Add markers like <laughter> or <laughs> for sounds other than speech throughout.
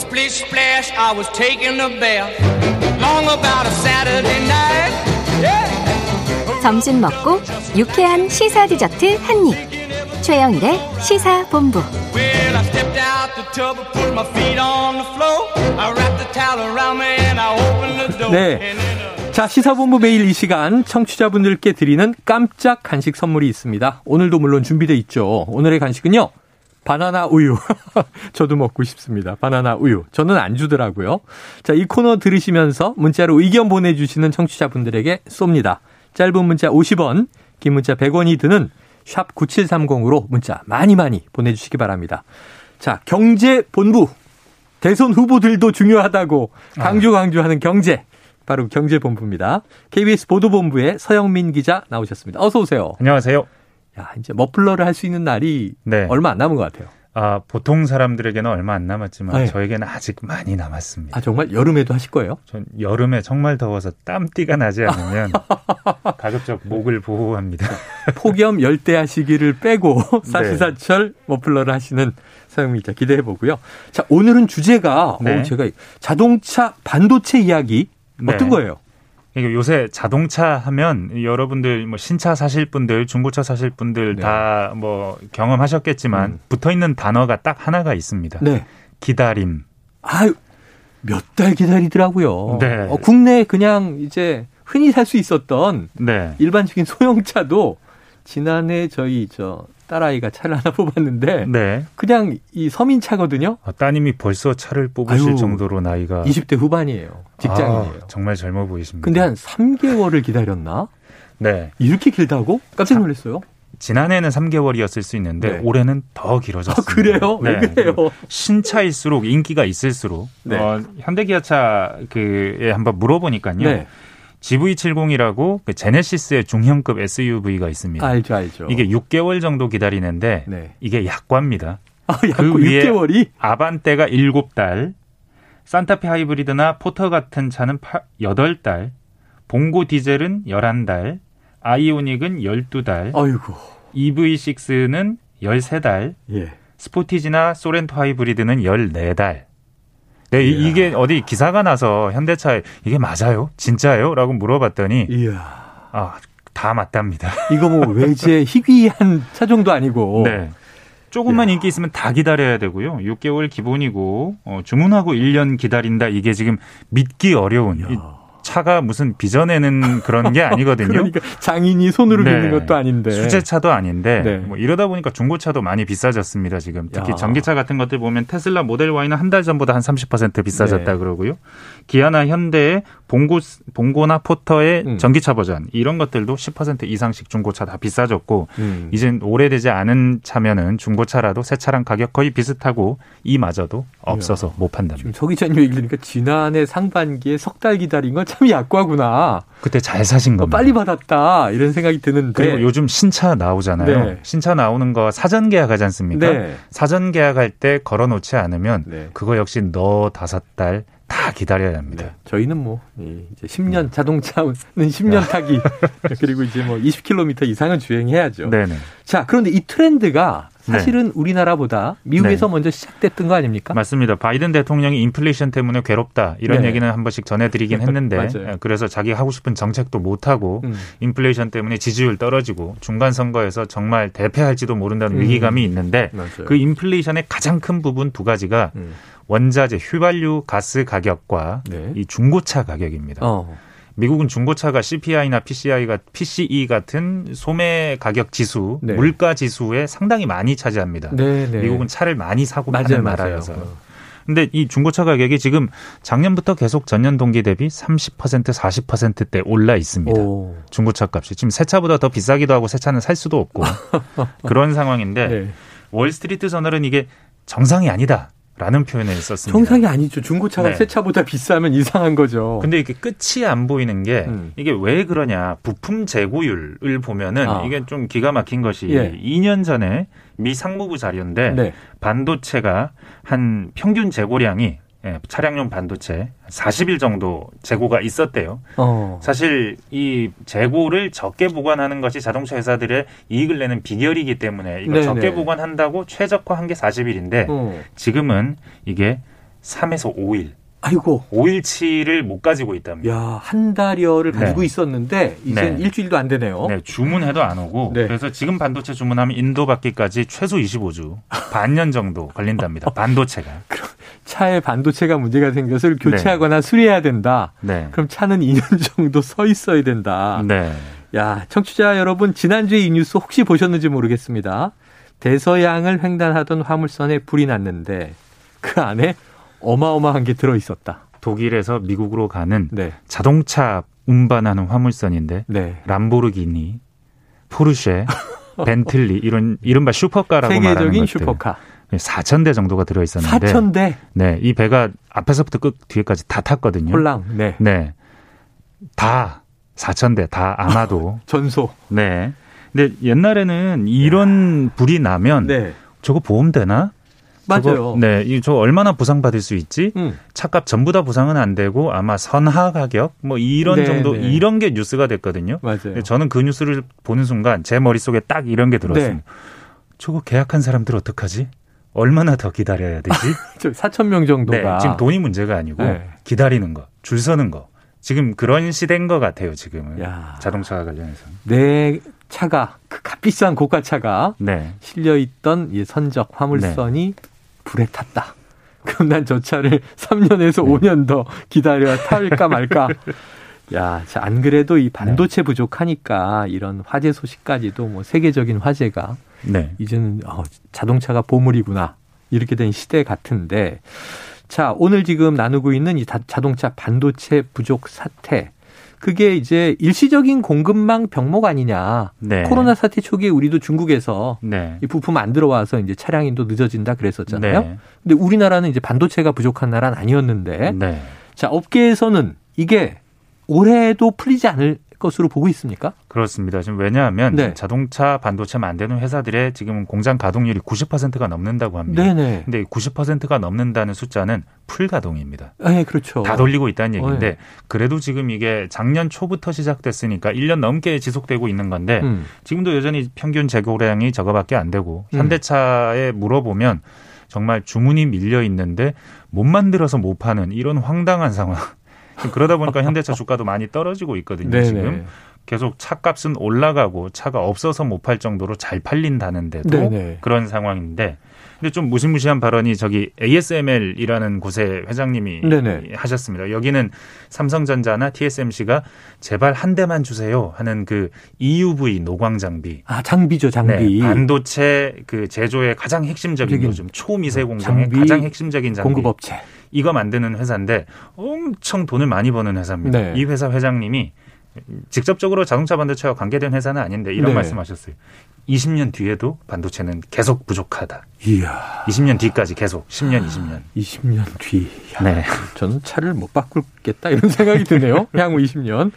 Splish splash, I was taking a bath. Long about a Saturday night. Yeah. 점심 먹고 유쾌한 시사 디저트 한 입. 최영일의 시사 본부. Well, I stepped out the tub and put my feet on the floor. I wrapped the towel around me and I opened the door. 네. 자, 시사본부 매일 이 시간 청취자분들께 드리는 깜짝 간식 선물이 있습니다. 오늘도 물론 준비돼 있죠. 오늘의 간식은요. 바나나 우유. <laughs> 저도 먹고 싶습니다. 바나나 우유. 저는 안 주더라고요. 자, 이 코너 들으시면서 문자로 의견 보내주시는 청취자분들에게 쏩니다. 짧은 문자 50원, 긴 문자 100원이 드는 샵 9730으로 문자 많이 많이 보내주시기 바랍니다. 자, 경제본부. 대선 후보들도 중요하다고 강조 강조하는 경제. 바로 경제본부입니다. KBS 보도본부의 서영민 기자 나오셨습니다. 어서 오세요. 안녕하세요. 야, 이제 머플러를 할 수 있는 날이 네. 얼마 안 남은 것 같아요. 아, 보통 사람들에게는 얼마 안 남았지만 네. 저에게는 아직 많이 남았습니다. 아, 정말 여름에도 하실 거예요? 전 여름에 정말 더워서 땀띠가 나지 않으면 <laughs> 가급적 목을 보호합니다. <laughs> 폭염 열대야 시기를 빼고 네. 사시사철 머플러를 하시는 기자 기대해 보고요. 자, 오늘은 주제가 네. 어, 제가 자동차 반도체 이야기 네. 어떤 거예요? 이게 요새 자동차 하면 여러분들 뭐 신차 사실 분들, 중고차 사실 분들 네. 다뭐 경험하셨겠지만 음. 붙어 있는 단어가 딱 하나가 있습니다. 네. 기다림. 아유, 몇 달 기다리더라고요. 네. 어, 국내에 그냥 이제 흔히 살 수 있었던 네. 일반적인 소형차도 지난해 저희 저 딸아이가 차를 하나 뽑았는데 네. 그냥 이 서민차거든요. 아, 따님이 벌써 차를 뽑으실 아유, 정도로 나이가 20대 후반이에요. 직장인이에요. 아, 정말 젊어 보이십니다. 근데 한 3개월을 기다렸나? 네. 이렇게 길다고? 깜짝 자, 놀랐어요. 지난해는 3개월이었을 수 있는데 네. 올해는 더 아, 길어졌습니다. 그래요? 왜 네. 그래요? 신차일수록 인기가 있을수록 네. 어, 현대기아차 그에 한번 물어보니까요. 네. GV70이라고 그 제네시스의 중형급 SUV가 있습니다. 알죠, 알죠. 이게 6개월 정도 기다리는데 네. 이게 약과입니다. 아, 그 위에 6개월이? 아반떼가 7달, 산타페 하이브리드나 포터 같은 차는 8달, 봉고 디젤은 11달, 아이오닉은 12달, 아이고. EV6는 13달, 예. 스포티지나 소렌토 하이브리드는 14달. 네, 이- 이게 어디 기사가 나서 현대차에 이게 맞아요? 진짜예요? 라고 물어봤더니 이야. 아, 다 맞답니다. <laughs> 이거 뭐 외제 희귀한 차종도 아니고. 네. 조금만 인기 있으면 다 기다려야 되고요. 6개월 기본이고 어, 주문하고 1년 기다린다. 이게 지금 믿기 어려운 이 차가 무슨 빚어내는 그런 게 아니거든요. <laughs> 그러니까 장인이 손으로 네. 빚는 것도 아닌데. 수제차도 아닌데 네. 뭐 이러다 보니까 중고차도 많이 비싸졌습니다 지금 특히 야. 전기차 같은 것들 보면 테슬라 모델 Y는 한 달 전보다 한 30% 비싸졌다 네. 그러고요 기아나 현대의 봉고 봉고나 포터의 음. 전기차 버전 이런 것들도 10% 이상씩 중고차 다 비싸졌고 음. 이젠 오래되지 않은 차면은 중고차라도 새 차랑 가격 거의 비슷하고 이마저도 없어서 못 판답니다. 지금 서 기자님 얘기 들으니까 지난해 상반기에 석 달 기다린 건참 약과구나. 그때 잘 사신 어, 겁니다. 빨리 받았다. 이런 생각이 드는데. 그리고 요즘 신차 나오잖아요. 네. 신차 나오는 거 사전 계약하지 않습니까? 네. 사전 계약할 때 걸어놓지 않으면 네. 그거 역시 너 다섯 달 다 기다려야 합니다. 네. 저희는 뭐 이, 이제 10년 자동차는 10년 타기 <laughs> 그리고 이제 뭐 20km 이상은 주행해야죠. 네네. 자, 그런데 이 트렌드가 사실은 우리나라보다 미국에서 네. 먼저 시작됐던 거 아닙니까? 맞습니다. 바이든 대통령이 인플레이션 때문에 괴롭다 이런 네. 얘기는 한 번씩 전해드리긴 했는데 맞아요. 예, 그래서 자기 하고 싶은 정책도 못 하고 음. 인플레이션 때문에 지지율 떨어지고 중간 선거에서 정말 대패할지도 모른다는 음. 위기감이 있는데 맞아요. 그 인플레이션의 가장 큰 부분 두 가지가 음. 원자재 휘발유 가스 가격과 네. 이 중고차 가격입니다. 어. 미국은 중고차가 CPI나 PCI가 PCE 같은 소매 가격 지수, 네. 물가 지수에 상당히 많이 차지합니다. 네, 네. 미국은 차를 많이 사고 맞아요, 파는. 나라여서. 어. 근데 이 중고차 가격이 지금 작년부터 계속 전년 동기 대비 30% 40%대 올라 있습니다. 오. 중고차 값이 지금 새 차보다 더 비싸기도 하고 새 차는 살 수도 없고 <laughs> 그런 상황인데 네. 월스트리트 저널은 이게 정상이 아니다. 라는 표현을 썼습니다. 정상이 아니죠. 중고차가 네. 새 차보다 비싸면 이상한 거죠. 근데 이게 끝이 안 보이는 게 음. 이게 왜 그러냐 부품 재고율을 보면은 아. 이게 좀 기가 막힌 것이 예. 2년 전에 미 상무부 자료인데 네. 반도체가 한 평균 재고량이 예, 차량용 반도체 40일 정도 재고가 있었대요. 어. 사실 이 재고를 적게 보관하는 것이 자동차 회사들의 이익을 내는 비결이기 때문에 이거 네네. 적게 보관한다고 최적화한 게 40일인데 어. 지금은 이게 3에서 5일. 아이고. 5일치를 못 가지고 있답니다. 야, 한 달여를 가지고 네. 있었는데 이제 네. 일주일도 안 되네요. 네, 주문해도 안 오고 네. 그래서 지금 반도체 주문하면 인도 받기까지 최소 25주, 반년 정도 걸린답니다. <laughs> 반도체가. 차에 반도체가 문제가 생겨서 네. 교체하거나 수리해야 된다. 네. 그럼 차는 2년 정도 서 있어야 된다. 네. 야, 청취자 여러분, 지난주에 이 뉴스 혹시 보셨는지 모르겠습니다. 대서양을 횡단하던 화물선에 불이 났는데 그 안에 어마어마한 게 들어 있었다. 독일에서 미국으로 가는 네. 자동차 운반하는 화물선인데 네. 람보르기니, 포르쉐, <laughs> 벤틀리 이런 이른바 슈퍼카라고 말하는 세계적인 것들 슈퍼카. 4천 대 정도가 들어 있었는데 4,000대 네, 이 배가 앞에서부터 끝 뒤에까지 다 탔거든요. 홀랑. 네. 네. 다 4천 대 다 아마도 <laughs> 전소. 네. 근데 옛날에는 이런 불이 나면 네. 저거 보험 되나? 맞아요. 저거, 네, 이저 얼마나 보상 받을 수 있지? 음. 차값 전부 다 보상은 안 되고 아마 선하 가격 뭐 이런 네, 정도 네. 이런 게 뉴스가 됐거든요. 맞아요. 저는 그 뉴스를 보는 순간 제 머릿속에 딱 이런 게 들었습니다. 네. 저거 계약한 사람들 어떡하지? 얼마나 더 기다려야 되지? <laughs> 저 4,000명 정도가 네, 지금 돈이 문제가 아니고 네. 기다리는 거, 줄 서는 거. 지금 그런 시대인 것 같아요, 지금은. 야. 자동차와 관련해서. 내 차가 그 값비싼 고가차가 네. 실려 있던 이 선적 화물선이 불에 탔다. 그럼 난 저 차를 3년에서 네. 5년 더 기다려 탈까 말까. 야, 자, 안 그래도 이 반도체 부족하니까 이런 화재 소식까지도 뭐 세계적인 화재가 네. 이제는 어, 자동차가 보물이구나. 이렇게 된 시대 같은데. 자, 오늘 지금 나누고 있는 이 다- 자동차 반도체 부족 사태. 그게 이제 일시적인 공급망 병목 아니냐. 네. 코로나 사태 초기에 우리도 중국에서 네. 이 부품 안 들어와서 이제 차량 인도 늦어진다 그랬었잖아요. 네. 근데 우리나라는 이제 반도체가 부족한 나라는 아니었는데 네. 자, 업계에서는 이게 올해도 풀리지 않을 것으로 보고 있습니까? 그렇습니다. 지금 왜냐하면 네. 자동차 반도체 만드는 회사들의 지금 공장 가동률이 90%가 넘는다고 합니다. 네네. 근데 90%가 넘는다는 숫자는 풀 가동입니다. 네, 그렇죠. 다 돌리고 있다는 얘기인데 네. 그래도 지금 이게 작년 초부터 시작됐으니까 1년 넘게 지속되고 있는 건데 음. 지금도 여전히 평균 재고량이 저거밖에 안 되고 음. 현대차에 물어보면 정말 주문이 밀려 있는데 못 만들어서 못 파는 이런 황당한 상황. 그러다 보니까 현대차 주가도 많이 떨어지고 있거든요. 네네. 지금 계속 차값은 올라가고 차가 없어서 못 팔 정도로 잘 팔린다는데도 네네. 그런 상황인데 근데 좀 무시무시한 발언이 저기 ASML이라는 곳의 회장님이 네네. 하셨습니다. 여기는 삼성전자나 TSMC가 제발 한 대만 주세요 하는 그 EUV 노광 장비. 아, 장비죠, 장비. 네, 반도체 그 제조의 가장 핵심적인 적인 요즘 초미세 공정의 장비 가장 핵심적인 장비. 공급업체. 이거 만드는 회사인데 엄청 돈을 많이 버는 회사입니다. 네. 이 회사 회장님이 직접적으로 자동차 반도체와 관계된 회사는 아닌데 이런 네. 말씀하셨어요. 20년 뒤에도 반도체는 계속 부족하다. 이야. 20년 뒤까지 계속 10년, 20년. 20년 뒤. 야, 네. 저는 차를 못 바꾸겠다 이런 <laughs> 생각이 드네요. 향후 20년.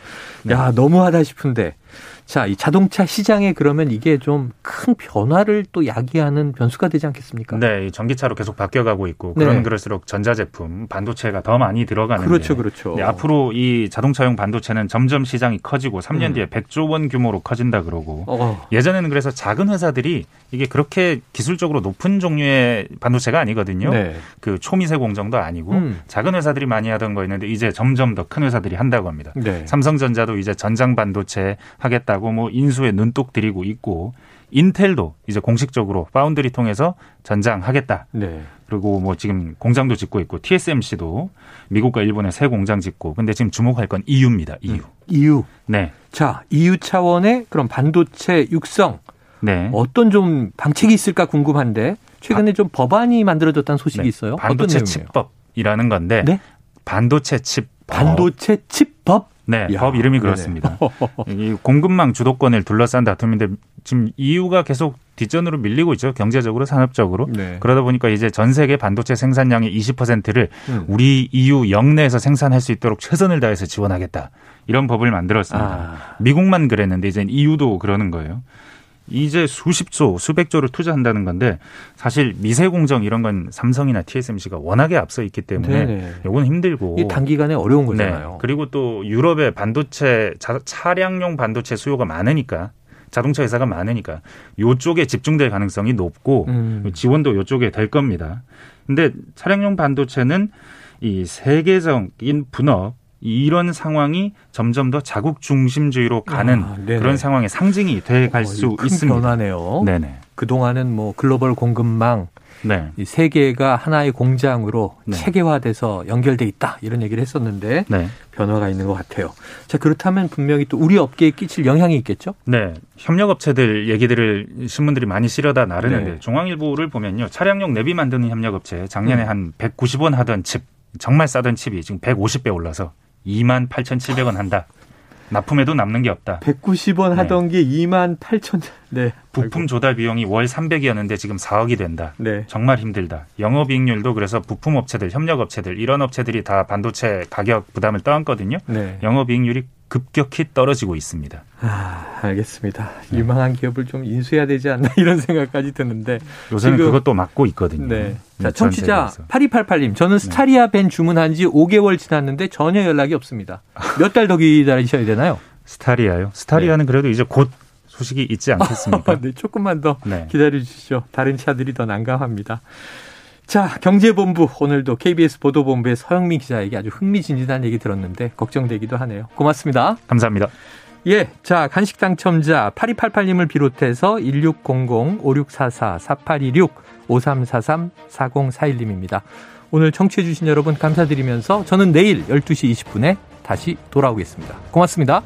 야, 너무하다 싶은데. 자, 이 자동차 시장에 그러면 이게 좀 큰 변화를 또 야기하는 변수가 되지 않겠습니까? 네, 이 전기차로 계속 바뀌어가고 있고 네. 그러면 그럴수록 전자제품, 반도체가 더 많이 들어가는데 그렇죠, 그렇죠. 네, 앞으로 이 자동차용 반도체는 점점 시장이 커지고 3년 음. 뒤에 100조 원 규모로 커진다 그러고 어, 예전에는 그래서 작은 회사들이 이게 그렇게 기술적으로 높은 종류의 반도체가 아니거든요. 네. 그 초미세 공정도 아니고 음. 작은 회사들이 많이 하던 거였는데 이제 점점 더 큰 회사들이 한다고 합니다. 네. 삼성전자도 이제 전장 반도체 하겠다 고 뭐 인수에 눈독 들이고 있고 인텔도 이제 공식적으로 파운드리 통해서 전장하겠다. 네. 그리고 뭐 지금 공장도 짓고 있고 TSMC도 미국과 일본에 새 공장 짓고 근데 지금 주목할 건 EU입니다. EU. 이유. 네. 자, EU 차원의 그런 반도체 육성 네. 어떤 좀 방책이 있을까 궁금한데 최근에 좀 법안이 만들어졌다는 소식이 네. 있어요. 반도체? 칩법이라는 건데 네? 반도체 칩 반도체 칩법? 네, 야, 법 이름이. 그렇습니다. <laughs> 이 공급망 주도권을 둘러싼 다툼인데 지금 EU가 계속 뒷전으로 밀리고 있죠. 경제적으로, 산업적으로. 네. 그러다 보니까 이제 전 세계 반도체 생산량의 20%를 음. 우리 EU 영내에서 생산할 수 있도록 최선을 다해서 지원하겠다. 이런 법을 만들었습니다. 아, 미국만 그랬는데 이제 EU도 그러는 거예요. 이제 수십조, 수백조를 투자한다는 건데 사실 미세 공정 이런 건 삼성이나 TSMC가 워낙에 앞서 있기 때문에 네네. 요건 힘들고 단기간에 어려운 거잖아요. 네. 그리고 또 유럽의 반도체 자- 차량용 반도체 수요가 많으니까 자동차 회사가 많으니까 요쪽에 집중될 가능성이 높고 음. 지원도 요쪽에 될 겁니다. 근데 차량용 반도체는 이 세계적인 분업 이런 상황이 점점 더 자국 중심주의로 가는 아. 그런 상황의 상징이 돼갈 어, 수 있습니다. 변화네요. 네네. 그 동안은 뭐 글로벌 공급망 네. 이 세계가 하나의 공장으로 네. 체계화돼서 연결돼 있다 이런 얘기를 했었는데 네. 변화가 있는 것 같아요. 자 그렇다면 분명히 또 우리 업계에 끼칠 영향이 있겠죠? 네. 협력업체들 얘기들을 신문들이 많이 실어다 나르는데 네. 중앙일보를 보면요. 차량용 내비 만드는 협력업체 작년에 음. 한 190원 하던 칩 정말 싸던 칩이 지금 150배 올라서 2만 8,700원 한다. 납품에도 남는 게 없다. 190원 하던 게 2만 8천. 네. 부품 조달 비용이 월 300이었는데 지금 4억이 된다. 네. 정말 힘들다. 영업이익률도 그래서 부품 업체들, 협력 업체들 이런 업체들이 다 반도체 가격 부담을 떠안거든요. 네. 영업이익률이 급격히 떨어지고 있습니다. 아, 알겠습니다. 유망한 기업을 좀 인수해야 되지 않나 <laughs> 이런 생각까지 드는데. 요새는 지금- 그것도 막고 있거든요. 네. 자, 전 청취자 세계에서. 8288님, 저는 스타리아 벤 주문한 지 5개월 지났는데 전혀 연락이 없습니다. 몇 달 더 기다리셔야 되나요? 스타리아요. 스타리아는 그래도 이제 곧 소식이 있지 않겠습니까? <laughs> 네, 조금만 더 네. 기다려 주시죠. 다른 차들이 더 난감합니다. 자, 경제본부 오늘도 KBS 보도본부의 서영민 기자에게 아주 흥미진진한 얘기 들었는데 걱정되기도 하네요. 고맙습니다. 감사합니다. 예, 자 간식 당첨자 8288님을 비롯해서 1600, 5644, 4826, 5343, 4041님입니다. 오늘 청취해 주신 여러분 감사드리면서 저는 내일 12시 20분에 다시 돌아오겠습니다. 고맙습니다.